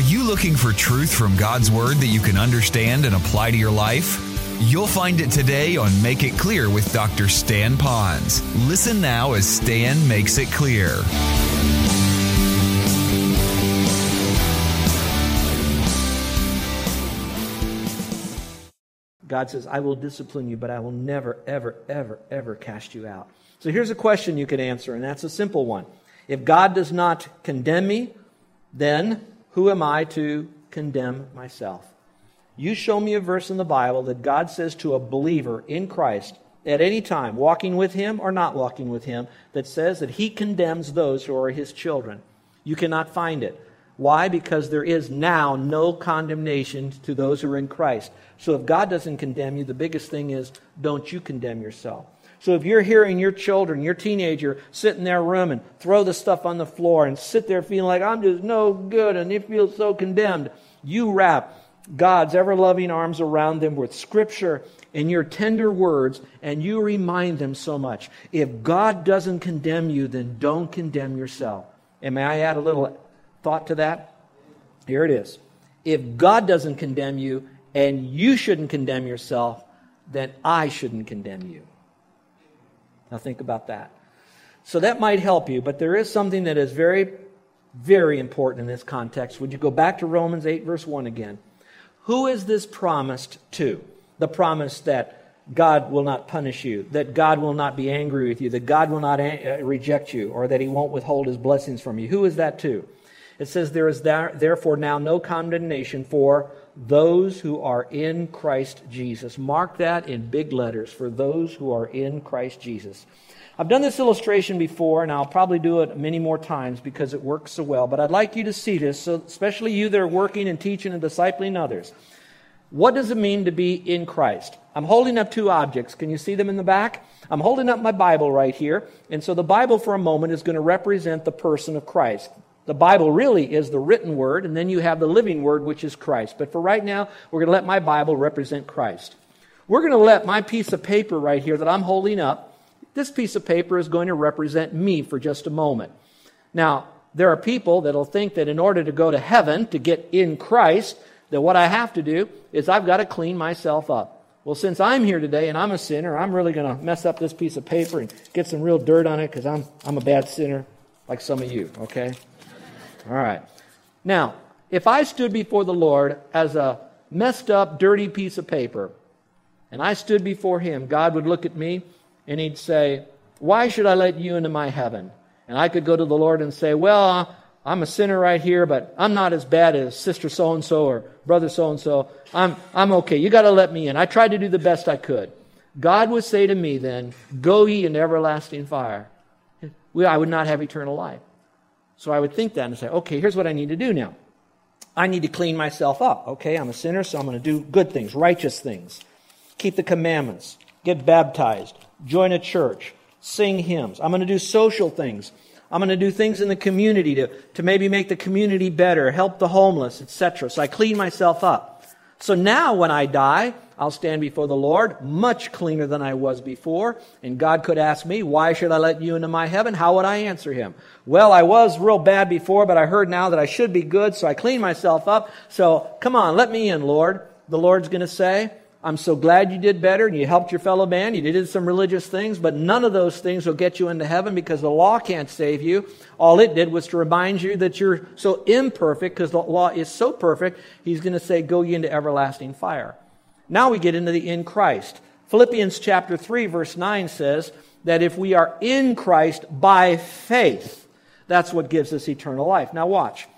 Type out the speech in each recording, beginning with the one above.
Are you looking for truth from God's Word that you can understand and apply to your life? You'll find it today on Make It Clear with Dr. Stan Ponz. Listen now as Stan makes it clear. God says, I will discipline you, but I will never, ever, ever, ever cast you out. So here's a question you could answer, and that's a simple one. If God does not condemn me, then who am I to condemn myself? You show me a verse in the Bible that God says to a believer in Christ at any time, walking with him or not walking with him, that says that he condemns those who are his children. You cannot find it. Why? Because there is now no condemnation to those who are in Christ. So if God doesn't condemn you, the biggest thing is don't you condemn yourself. So if you're hearing your children, your teenager, sit in their room and throw the stuff on the floor and sit there feeling like I'm just no good and they feel so condemned, you wrap God's ever loving arms around them with scripture and your tender words, and you remind them so much. If God doesn't condemn you, then don't condemn yourself. And may I add a little thought to that? Here it is. If God doesn't condemn you and you shouldn't condemn yourself, then I shouldn't condemn you. Now think about that. So that might help you, but there is something that is very, very important in this context. Would you go back to Romans 8, verse 1 again? Who is this promised to? The promise that God will not punish you, that God will not be angry with you, that God will not a- uh, reject you, or that He won't withhold His blessings from you. Who is that to? It says, There is therefore now no condemnation for those who are in Christ Jesus. Mark that in big letters for those who are in Christ Jesus. I've done this illustration before, and I'll probably do it many more times because it works so well. But I'd like you to see this, so especially you that are working and teaching and discipling others. What does it mean to be in Christ? I'm holding up two objects. Can you see them in the back? I'm holding up my Bible right here. And so the Bible for a moment is going to represent the person of Christ. The Bible really is the written word, and then you have the living word, which is Christ. But for right now, we're going to let my Bible represent Christ. We're going to let my piece of paper right here that I'm holding up, this piece of paper is going to represent me for just a moment. Now, there are people that'll think that in order to go to heaven, to get in Christ, that what I have to do is I've got to clean myself up. Well, since I'm here today and I'm a sinner, I'm really going to mess up this piece of paper and get some real dirt on it because I'm, I'm a bad sinner like some of you, okay? All right. Now, if I stood before the Lord as a messed up, dirty piece of paper, and I stood before Him, God would look at me and He'd say, Why should I let you into my heaven? And I could go to the Lord and say, Well, I'm a sinner right here, but I'm not as bad as sister so and so or brother so and so. I'm, I'm okay. You got to let me in. I tried to do the best I could. God would say to me then, Go ye into everlasting fire. I would not have eternal life. So I would think that and say, okay, here's what I need to do now. I need to clean myself up. Okay, I'm a sinner, so I'm going to do good things, righteous things. Keep the commandments, get baptized, join a church, sing hymns. I'm going to do social things. I'm going to do things in the community to, to maybe make the community better, help the homeless, etc. So I clean myself up. So now when I die, I'll stand before the Lord much cleaner than I was before. And God could ask me, Why should I let you into my heaven? How would I answer him? Well, I was real bad before, but I heard now that I should be good, so I cleaned myself up. So come on, let me in, Lord. The Lord's going to say, I'm so glad you did better and you helped your fellow man. You did some religious things, but none of those things will get you into heaven because the law can't save you. All it did was to remind you that you're so imperfect because the law is so perfect. He's going to say, go ye into everlasting fire. Now we get into the in Christ. Philippians chapter 3 verse 9 says that if we are in Christ by faith, that's what gives us eternal life. Now watch.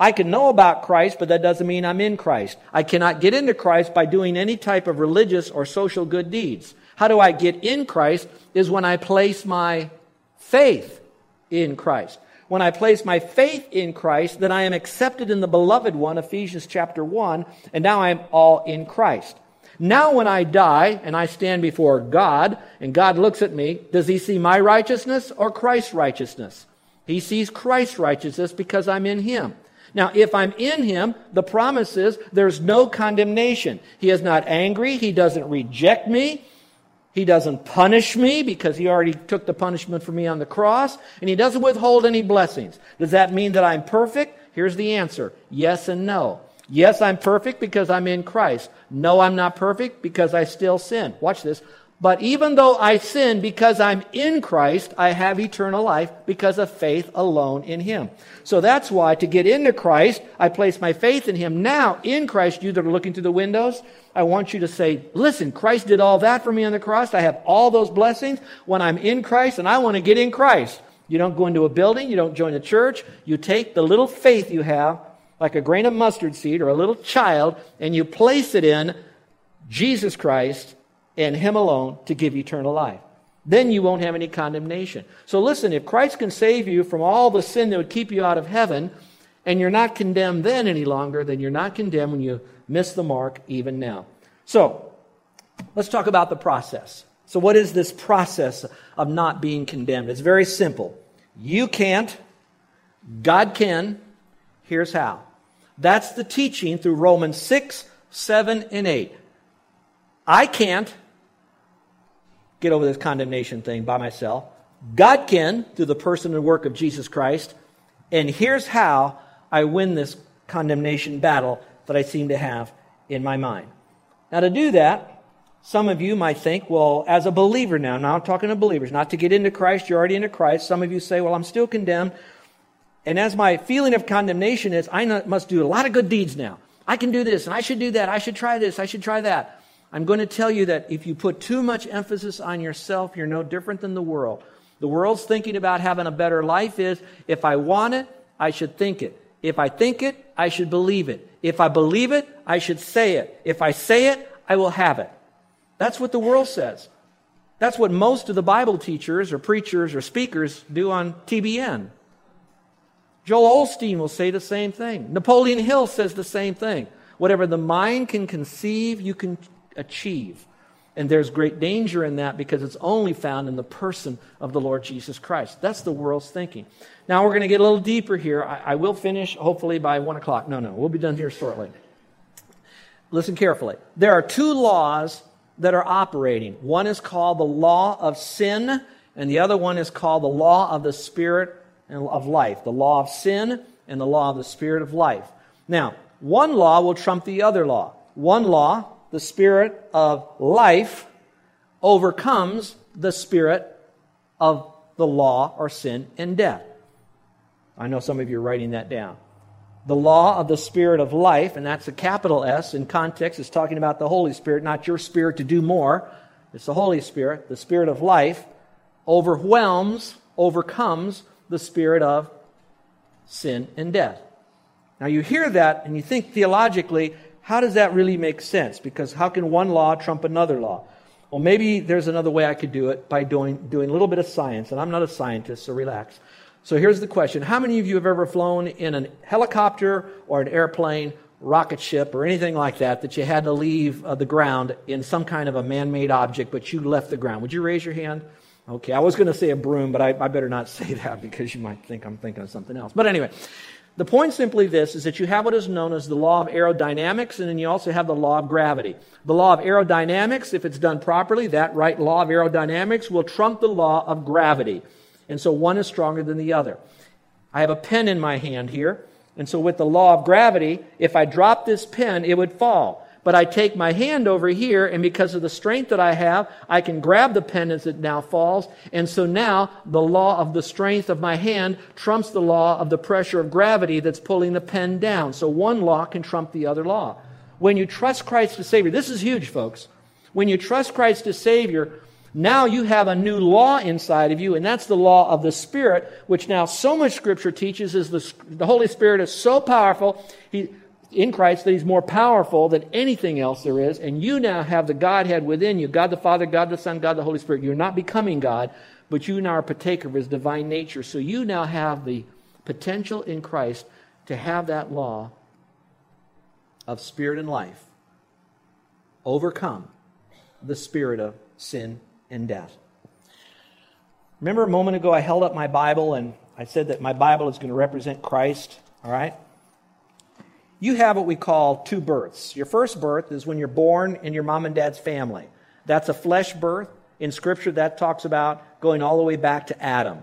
I can know about Christ, but that doesn't mean I'm in Christ. I cannot get into Christ by doing any type of religious or social good deeds. How do I get in Christ is when I place my faith in Christ. When I place my faith in Christ, then I am accepted in the beloved one, Ephesians chapter 1, and now I'm all in Christ. Now, when I die and I stand before God and God looks at me, does he see my righteousness or Christ's righteousness? He sees Christ's righteousness because I'm in him. Now, if I'm in him, the promise is there's no condemnation. He is not angry. He doesn't reject me. He doesn't punish me because he already took the punishment for me on the cross. And he doesn't withhold any blessings. Does that mean that I'm perfect? Here's the answer yes and no. Yes, I'm perfect because I'm in Christ. No, I'm not perfect because I still sin. Watch this. But even though I sin because I'm in Christ, I have eternal life because of faith alone in Him. So that's why to get into Christ, I place my faith in Him. Now, in Christ, you that are looking through the windows, I want you to say, listen, Christ did all that for me on the cross. I have all those blessings when I'm in Christ and I want to get in Christ. You don't go into a building, you don't join a church. You take the little faith you have, like a grain of mustard seed or a little child, and you place it in Jesus Christ and Him alone to give eternal life. Then you won't have any condemnation. So listen, if Christ can save you from all the sin that would keep you out of heaven, and you're not condemned then any longer, then you're not condemned when you miss the mark even now. So, let's talk about the process. So, what is this process of not being condemned? It's very simple. You can't, God can. Here's how. That's the teaching through Romans 6, 7, and 8. I can't get over this condemnation thing by myself. God can through the person and work of Jesus Christ. And here's how I win this condemnation battle that I seem to have in my mind. Now, to do that, some of you might think, well, as a believer now, now I'm talking to believers, not to get into Christ, you're already into Christ. Some of you say, well, I'm still condemned. And as my feeling of condemnation is, I must do a lot of good deeds now. I can do this, and I should do that. I should try this. I should try that. I'm going to tell you that if you put too much emphasis on yourself, you're no different than the world. The world's thinking about having a better life is if I want it, I should think it. If I think it, I should believe it. If I believe it, I should say it. If I say it, I will have it. That's what the world says. That's what most of the Bible teachers or preachers or speakers do on TBN. Joel Osteen will say the same thing. Napoleon Hill says the same thing. Whatever the mind can conceive, you can achieve. And there's great danger in that because it's only found in the person of the Lord Jesus Christ. That's the world's thinking. Now we're going to get a little deeper here. I, I will finish hopefully by one o'clock. No, no, we'll be done here shortly. Listen carefully. There are two laws that are operating. One is called the law of sin, and the other one is called the law of the spirit of life. The law of sin and the law of the spirit of life. Now, one law will trump the other law. One law the spirit of life overcomes the spirit of the law or sin and death. I know some of you are writing that down. The law of the spirit of life, and that's a capital S in context, is talking about the Holy Spirit, not your spirit to do more. It's the Holy Spirit, the spirit of life, overwhelms, overcomes the spirit of sin and death. Now you hear that and you think theologically, how does that really make sense? Because how can one law trump another law? Well, maybe there's another way I could do it by doing, doing a little bit of science, and I'm not a scientist, so relax. So here's the question How many of you have ever flown in a helicopter or an airplane, rocket ship, or anything like that, that you had to leave uh, the ground in some kind of a man made object, but you left the ground? Would you raise your hand? Okay, I was going to say a broom, but I, I better not say that because you might think I'm thinking of something else. But anyway, the point simply this is that you have what is known as the law of aerodynamics, and then you also have the law of gravity. The law of aerodynamics, if it's done properly, that right law of aerodynamics will trump the law of gravity. And so one is stronger than the other. I have a pen in my hand here, and so with the law of gravity, if I drop this pen, it would fall. But I take my hand over here, and because of the strength that I have, I can grab the pen as it now falls. And so now the law of the strength of my hand trumps the law of the pressure of gravity that's pulling the pen down. So one law can trump the other law. When you trust Christ as Savior, this is huge, folks. When you trust Christ as Savior, now you have a new law inside of you, and that's the law of the Spirit, which now so much Scripture teaches is the, the Holy Spirit is so powerful. He, in Christ that He's more powerful than anything else there is, and you now have the Godhead within you God the Father, God the Son, God the Holy Spirit. You're not becoming God, but you now are partaker of His divine nature. So you now have the potential in Christ to have that law of spirit and life overcome the spirit of sin and death. Remember a moment ago I held up my Bible and I said that my Bible is going to represent Christ, all right? You have what we call two births. Your first birth is when you're born in your mom and dad's family. That's a flesh birth. In Scripture, that talks about going all the way back to Adam.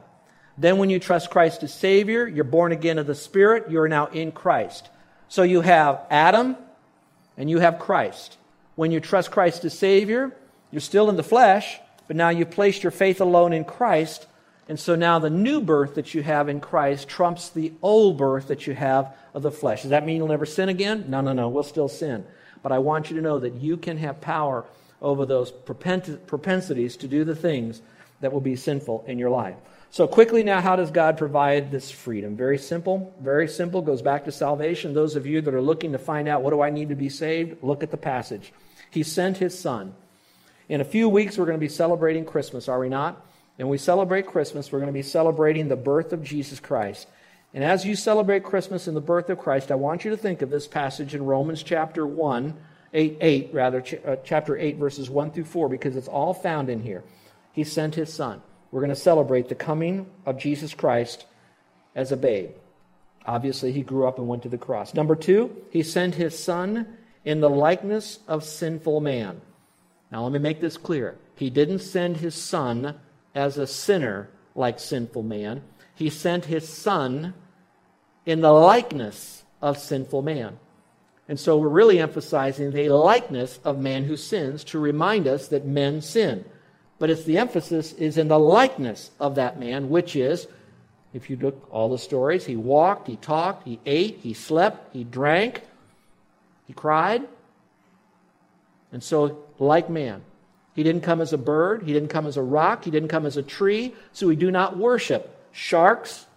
Then, when you trust Christ as Savior, you're born again of the Spirit, you're now in Christ. So you have Adam and you have Christ. When you trust Christ as Savior, you're still in the flesh, but now you've placed your faith alone in Christ. And so now the new birth that you have in Christ trumps the old birth that you have of the flesh. Does that mean you'll never sin again? No, no, no. We'll still sin. But I want you to know that you can have power over those propensities to do the things that will be sinful in your life. So, quickly now, how does God provide this freedom? Very simple. Very simple. Goes back to salvation. Those of you that are looking to find out what do I need to be saved, look at the passage. He sent his son. In a few weeks, we're going to be celebrating Christmas, are we not? And we celebrate Christmas, we're going to be celebrating the birth of Jesus Christ. And as you celebrate Christmas and the birth of Christ, I want you to think of this passage in Romans chapter 1, 8, 8 rather, ch- uh, chapter 8, verses 1 through 4, because it's all found in here. He sent his son. We're going to celebrate the coming of Jesus Christ as a babe. Obviously, he grew up and went to the cross. Number two, he sent his son in the likeness of sinful man. Now, let me make this clear. He didn't send his son as a sinner like sinful man, he sent his son in the likeness of sinful man. And so we're really emphasizing the likeness of man who sins to remind us that men sin. But it's the emphasis is in the likeness of that man, which is, if you look all the stories, he walked, he talked, he ate, he slept, he drank, he cried. And so, like man, he didn't come as a bird, he didn't come as a rock, he didn't come as a tree, so we do not worship sharks,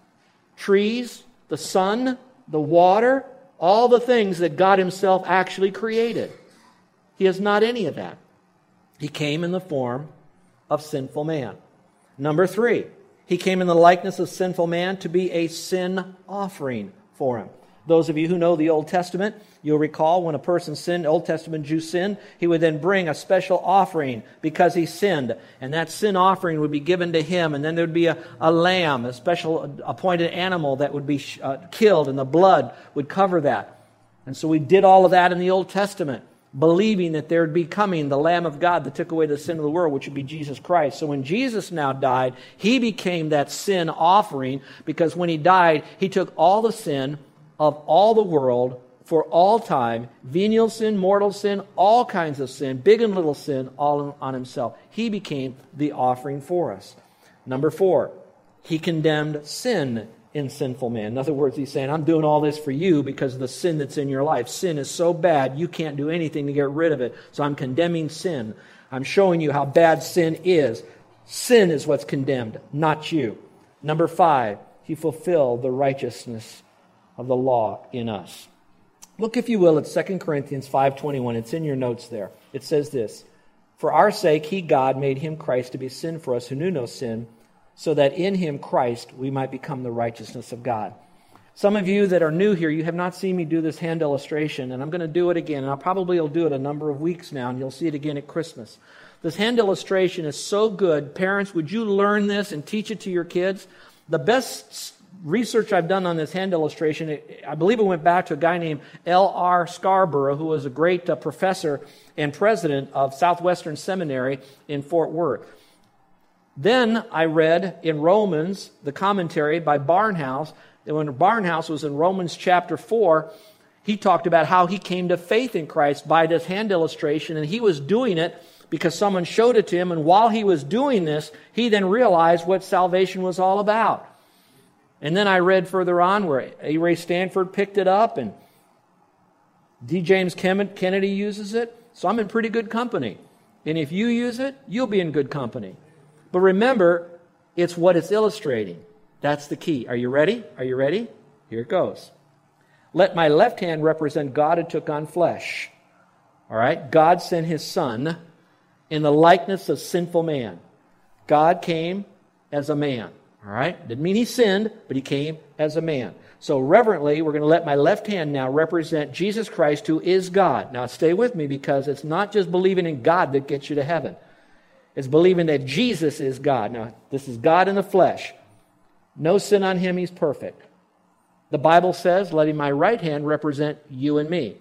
trees, the sun, the water, all the things that God Himself actually created. He has not any of that. He came in the form of sinful man. Number three, he came in the likeness of sinful man to be a sin offering for him. Those of you who know the Old Testament, you'll recall when a person sinned, Old Testament Jew sinned, he would then bring a special offering because he sinned. And that sin offering would be given to him. And then there would be a, a lamb, a special appointed animal that would be uh, killed, and the blood would cover that. And so we did all of that in the Old Testament believing that there would be coming the Lamb of God that took away the sin of the world, which would be Jesus Christ. So when Jesus now died, he became that sin offering because when he died, he took all the sin of all the world for all time venial sin, mortal sin, all kinds of sin, big and little sin, all on himself. He became the offering for us. Number four, he condemned sin in sinful man. In other words, he's saying, I'm doing all this for you because of the sin that's in your life. Sin is so bad, you can't do anything to get rid of it. So I'm condemning sin. I'm showing you how bad sin is. Sin is what's condemned, not you. Number five, he fulfilled the righteousness of the law in us. Look, if you will, at 2 Corinthians 5.21. It's in your notes there. It says this, For our sake, he, God, made him Christ to be sin for us who knew no sin, so that in him, Christ, we might become the righteousness of God. Some of you that are new here, you have not seen me do this hand illustration, and I'm going to do it again. And I'll probably will do it a number of weeks now, and you'll see it again at Christmas. This hand illustration is so good. Parents, would you learn this and teach it to your kids? The best research I've done on this hand illustration, I believe it went back to a guy named L.R. Scarborough, who was a great uh, professor and president of Southwestern Seminary in Fort Worth. Then I read in Romans, the commentary by Barnhouse, that when Barnhouse was in Romans chapter 4, he talked about how he came to faith in Christ by this hand illustration, and he was doing it because someone showed it to him, and while he was doing this, he then realized what salvation was all about. And then I read further on where A. Ray Stanford picked it up, and D. James Kennedy uses it. So I'm in pretty good company. And if you use it, you'll be in good company. But remember, it's what it's illustrating. That's the key. Are you ready? Are you ready? Here it goes. Let my left hand represent God who took on flesh. All right? God sent his son in the likeness of sinful man. God came as a man. All right? Didn't mean he sinned, but he came as a man. So, reverently, we're going to let my left hand now represent Jesus Christ, who is God. Now, stay with me because it's not just believing in God that gets you to heaven it's believing that Jesus is God. Now, this is God in the flesh. No sin on him, he's perfect. The Bible says, letting my right hand represent you and me.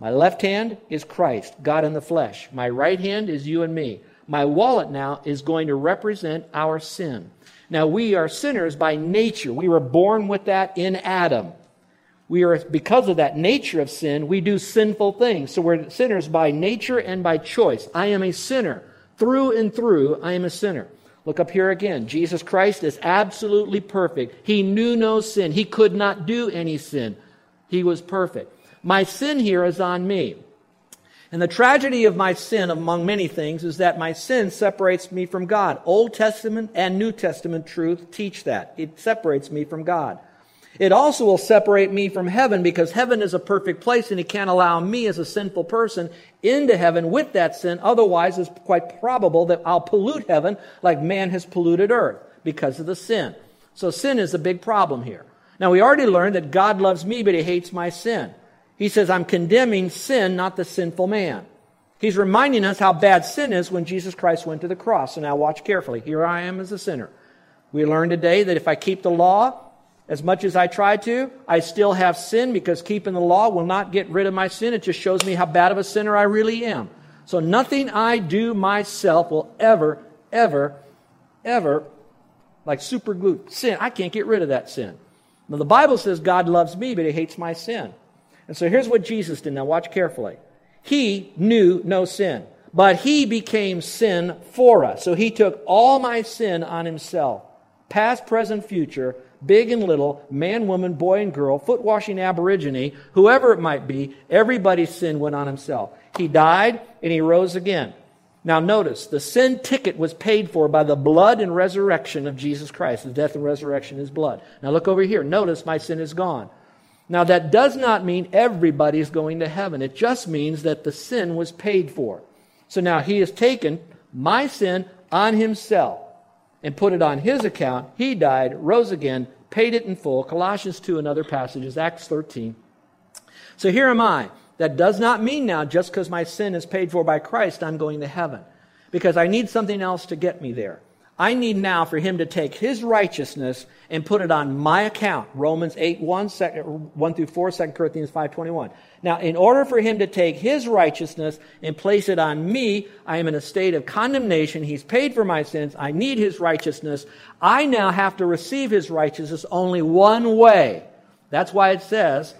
My left hand is Christ, God in the flesh. My right hand is you and me. My wallet now is going to represent our sin. Now, we are sinners by nature. We were born with that in Adam. We are, because of that nature of sin, we do sinful things. So we're sinners by nature and by choice. I am a sinner. Through and through, I am a sinner. Look up here again. Jesus Christ is absolutely perfect. He knew no sin. He could not do any sin. He was perfect. My sin here is on me. And the tragedy of my sin, among many things, is that my sin separates me from God. Old Testament and New Testament truth teach that. It separates me from God. It also will separate me from heaven because heaven is a perfect place and He can't allow me as a sinful person into heaven with that sin. Otherwise, it's quite probable that I'll pollute heaven like man has polluted earth because of the sin. So sin is a big problem here. Now, we already learned that God loves me, but He hates my sin. He says, I'm condemning sin, not the sinful man. He's reminding us how bad sin is when Jesus Christ went to the cross. So now watch carefully. Here I am as a sinner. We learned today that if I keep the law as much as I try to, I still have sin because keeping the law will not get rid of my sin. It just shows me how bad of a sinner I really am. So nothing I do myself will ever, ever, ever, like super glue, sin. I can't get rid of that sin. Now the Bible says God loves me, but he hates my sin. And so here's what Jesus did. Now watch carefully. He knew no sin, but he became sin for us. So he took all my sin on himself, past, present, future, big and little, man, woman, boy, and girl, foot washing aborigine, whoever it might be, everybody's sin went on himself. He died and he rose again. Now, notice the sin ticket was paid for by the blood and resurrection of Jesus Christ. The death and resurrection is blood. Now, look over here. Notice my sin is gone. Now, that does not mean everybody's going to heaven. It just means that the sin was paid for. So now he has taken my sin on himself and put it on his account. He died, rose again, paid it in full. Colossians 2 and other passages, Acts 13. So here am I. That does not mean now, just because my sin is paid for by Christ, I'm going to heaven. Because I need something else to get me there. I need now for him to take his righteousness and put it on my account. Romans 8, 1, 1 through 4, 2 Corinthians 5, 21. Now, in order for him to take his righteousness and place it on me, I am in a state of condemnation. He's paid for my sins. I need his righteousness. I now have to receive his righteousness only one way. That's why it says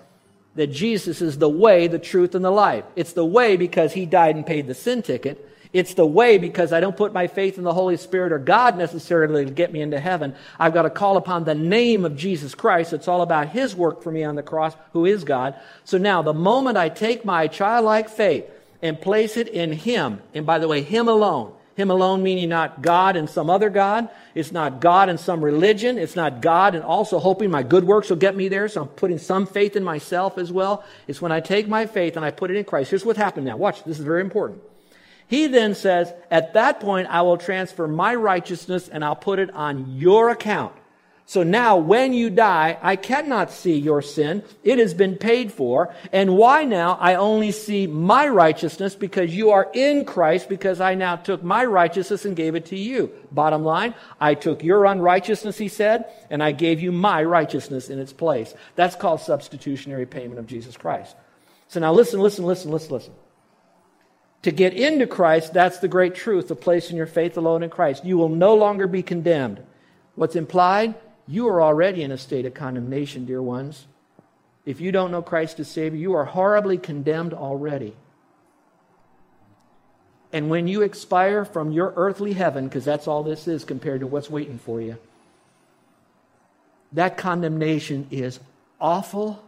that Jesus is the way, the truth, and the life. It's the way because he died and paid the sin ticket. It's the way because I don't put my faith in the Holy Spirit or God necessarily to get me into heaven. I've got to call upon the name of Jesus Christ. It's all about His work for me on the cross, who is God. So now, the moment I take my childlike faith and place it in Him, and by the way, Him alone, Him alone meaning not God and some other God. It's not God and some religion. It's not God and also hoping my good works will get me there. So I'm putting some faith in myself as well. It's when I take my faith and I put it in Christ. Here's what happened now. Watch. This is very important. He then says, At that point, I will transfer my righteousness and I'll put it on your account. So now, when you die, I cannot see your sin. It has been paid for. And why now? I only see my righteousness because you are in Christ, because I now took my righteousness and gave it to you. Bottom line, I took your unrighteousness, he said, and I gave you my righteousness in its place. That's called substitutionary payment of Jesus Christ. So now listen, listen, listen, listen, listen. To get into Christ, that's the great truth of placing your faith alone in Christ. You will no longer be condemned. What's implied? You are already in a state of condemnation, dear ones. If you don't know Christ as Savior, you are horribly condemned already. And when you expire from your earthly heaven, because that's all this is compared to what's waiting for you, that condemnation is awful,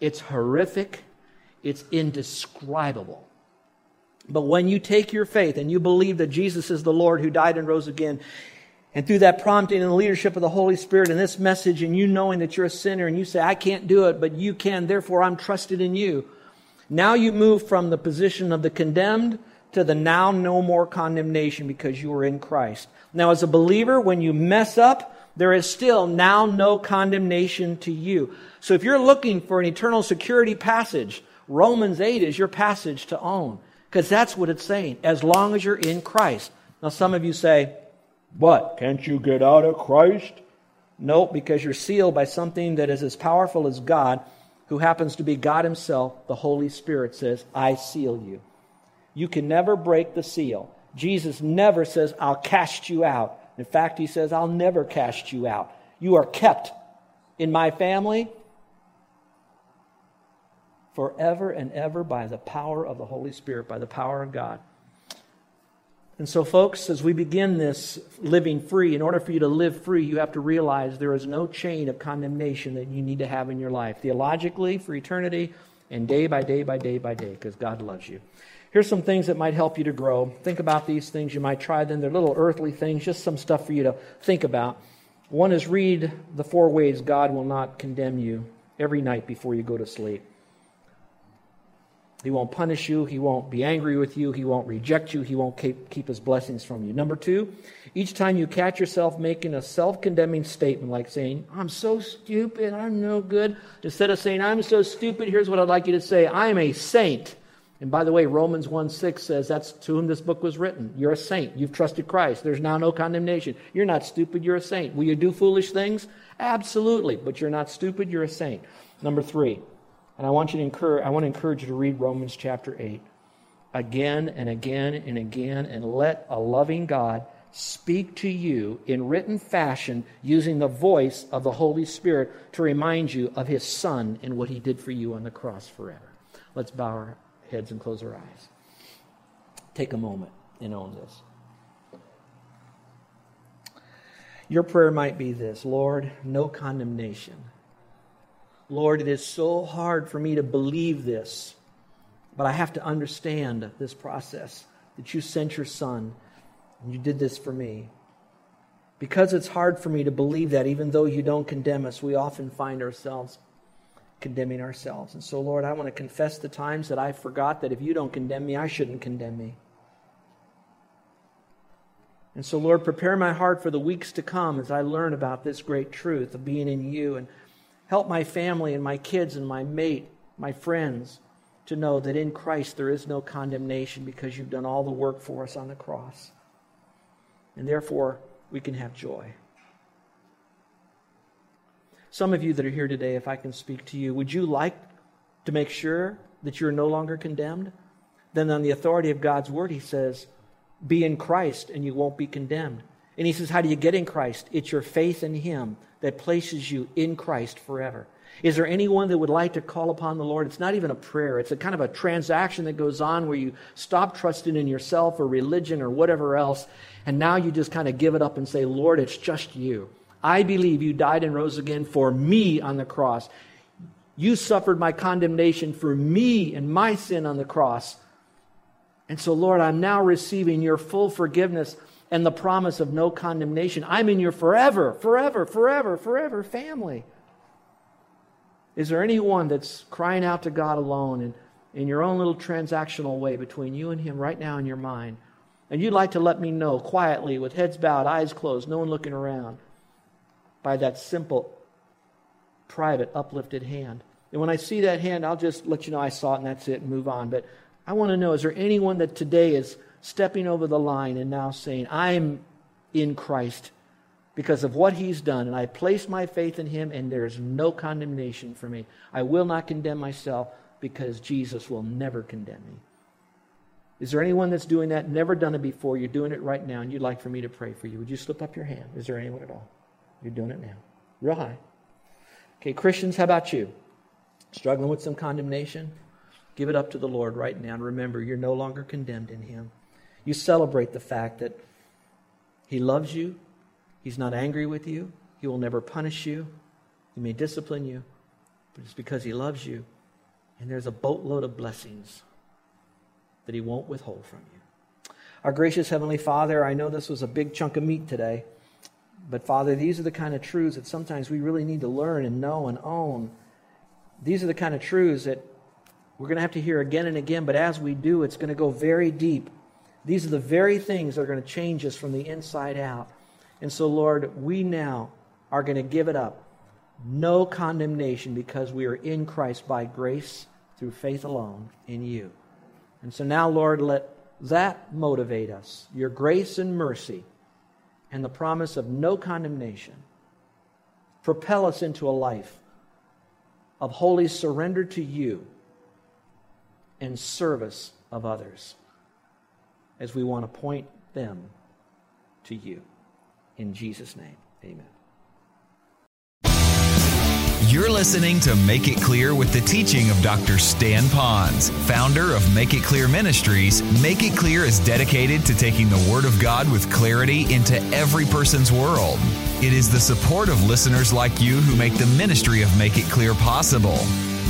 it's horrific, it's indescribable. But when you take your faith and you believe that Jesus is the Lord who died and rose again, and through that prompting and the leadership of the Holy Spirit and this message, and you knowing that you're a sinner and you say, I can't do it, but you can, therefore I'm trusted in you. Now you move from the position of the condemned to the now no more condemnation because you are in Christ. Now, as a believer, when you mess up, there is still now no condemnation to you. So if you're looking for an eternal security passage, Romans 8 is your passage to own. Because that's what it's saying, as long as you're in Christ. Now, some of you say, What? Can't you get out of Christ? No, because you're sealed by something that is as powerful as God, who happens to be God Himself. The Holy Spirit says, I seal you. You can never break the seal. Jesus never says, I'll cast you out. In fact, he says, I'll never cast you out. You are kept in my family forever and ever by the power of the Holy Spirit, by the power of God. And so, folks, as we begin this living free, in order for you to live free, you have to realize there is no chain of condemnation that you need to have in your life, theologically, for eternity, and day by day by day by day, because God loves you. Here's some things that might help you to grow. Think about these things. You might try them. They're little earthly things, just some stuff for you to think about. One is read the four ways God will not condemn you every night before you go to sleep. He won't punish you. He won't be angry with you. He won't reject you. He won't keep, keep his blessings from you. Number two, each time you catch yourself making a self condemning statement like saying, I'm so stupid, I'm no good, instead of saying, I'm so stupid, here's what I'd like you to say I am a saint. And by the way, Romans 1 6 says that's to whom this book was written. You're a saint. You've trusted Christ. There's now no condemnation. You're not stupid. You're a saint. Will you do foolish things? Absolutely. But you're not stupid. You're a saint. Number three, and I want you to encourage, I want to encourage you to read Romans chapter 8 again and again and again and let a loving God speak to you in written fashion using the voice of the Holy Spirit to remind you of his son and what he did for you on the cross forever. Let's bow our heads and close our eyes. Take a moment and own this. Your prayer might be this Lord, no condemnation Lord, it is so hard for me to believe this, but I have to understand this process that you sent your son and you did this for me. Because it's hard for me to believe that, even though you don't condemn us, we often find ourselves condemning ourselves. And so, Lord, I want to confess the times that I forgot that if you don't condemn me, I shouldn't condemn me. And so, Lord, prepare my heart for the weeks to come as I learn about this great truth of being in you and Help my family and my kids and my mate, my friends, to know that in Christ there is no condemnation because you've done all the work for us on the cross. And therefore, we can have joy. Some of you that are here today, if I can speak to you, would you like to make sure that you're no longer condemned? Then, on the authority of God's word, he says, Be in Christ and you won't be condemned. And he says, How do you get in Christ? It's your faith in him that places you in Christ forever. Is there anyone that would like to call upon the Lord? It's not even a prayer. It's a kind of a transaction that goes on where you stop trusting in yourself or religion or whatever else, and now you just kind of give it up and say, Lord, it's just you. I believe you died and rose again for me on the cross. You suffered my condemnation for me and my sin on the cross. And so, Lord, I'm now receiving your full forgiveness and the promise of no condemnation. I'm in your forever, forever, forever, forever family. Is there anyone that's crying out to God alone in, in your own little transactional way between you and Him right now in your mind? And you'd like to let me know quietly, with heads bowed, eyes closed, no one looking around, by that simple, private, uplifted hand. And when I see that hand, I'll just let you know I saw it and that's it and move on. But I want to know is there anyone that today is stepping over the line and now saying, I'm in Christ because of what he's done, and I place my faith in him, and there's no condemnation for me. I will not condemn myself because Jesus will never condemn me. Is there anyone that's doing that, never done it before? You're doing it right now, and you'd like for me to pray for you. Would you slip up your hand? Is there anyone at all? You're doing it now. Real high. Okay, Christians, how about you? Struggling with some condemnation? Give it up to the Lord right now. And remember, you're no longer condemned in Him. You celebrate the fact that He loves you, He's not angry with you, He will never punish you, He may discipline you, but it's because He loves you. And there's a boatload of blessings that He won't withhold from you. Our gracious Heavenly Father, I know this was a big chunk of meat today, but Father, these are the kind of truths that sometimes we really need to learn and know and own. These are the kind of truths that we're going to have to hear again and again, but as we do, it's going to go very deep these are the very things that are going to change us from the inside out. And so, Lord, we now are going to give it up. No condemnation because we are in Christ by grace through faith alone in you. And so now, Lord, let that motivate us. Your grace and mercy and the promise of no condemnation propel us into a life of holy surrender to you and service of others as we want to point them to you. In Jesus' name, amen. You're listening to Make It Clear with the teaching of Dr. Stan Ponz, founder of Make It Clear Ministries. Make It Clear is dedicated to taking the Word of God with clarity into every person's world. It is the support of listeners like you who make the ministry of Make It Clear possible.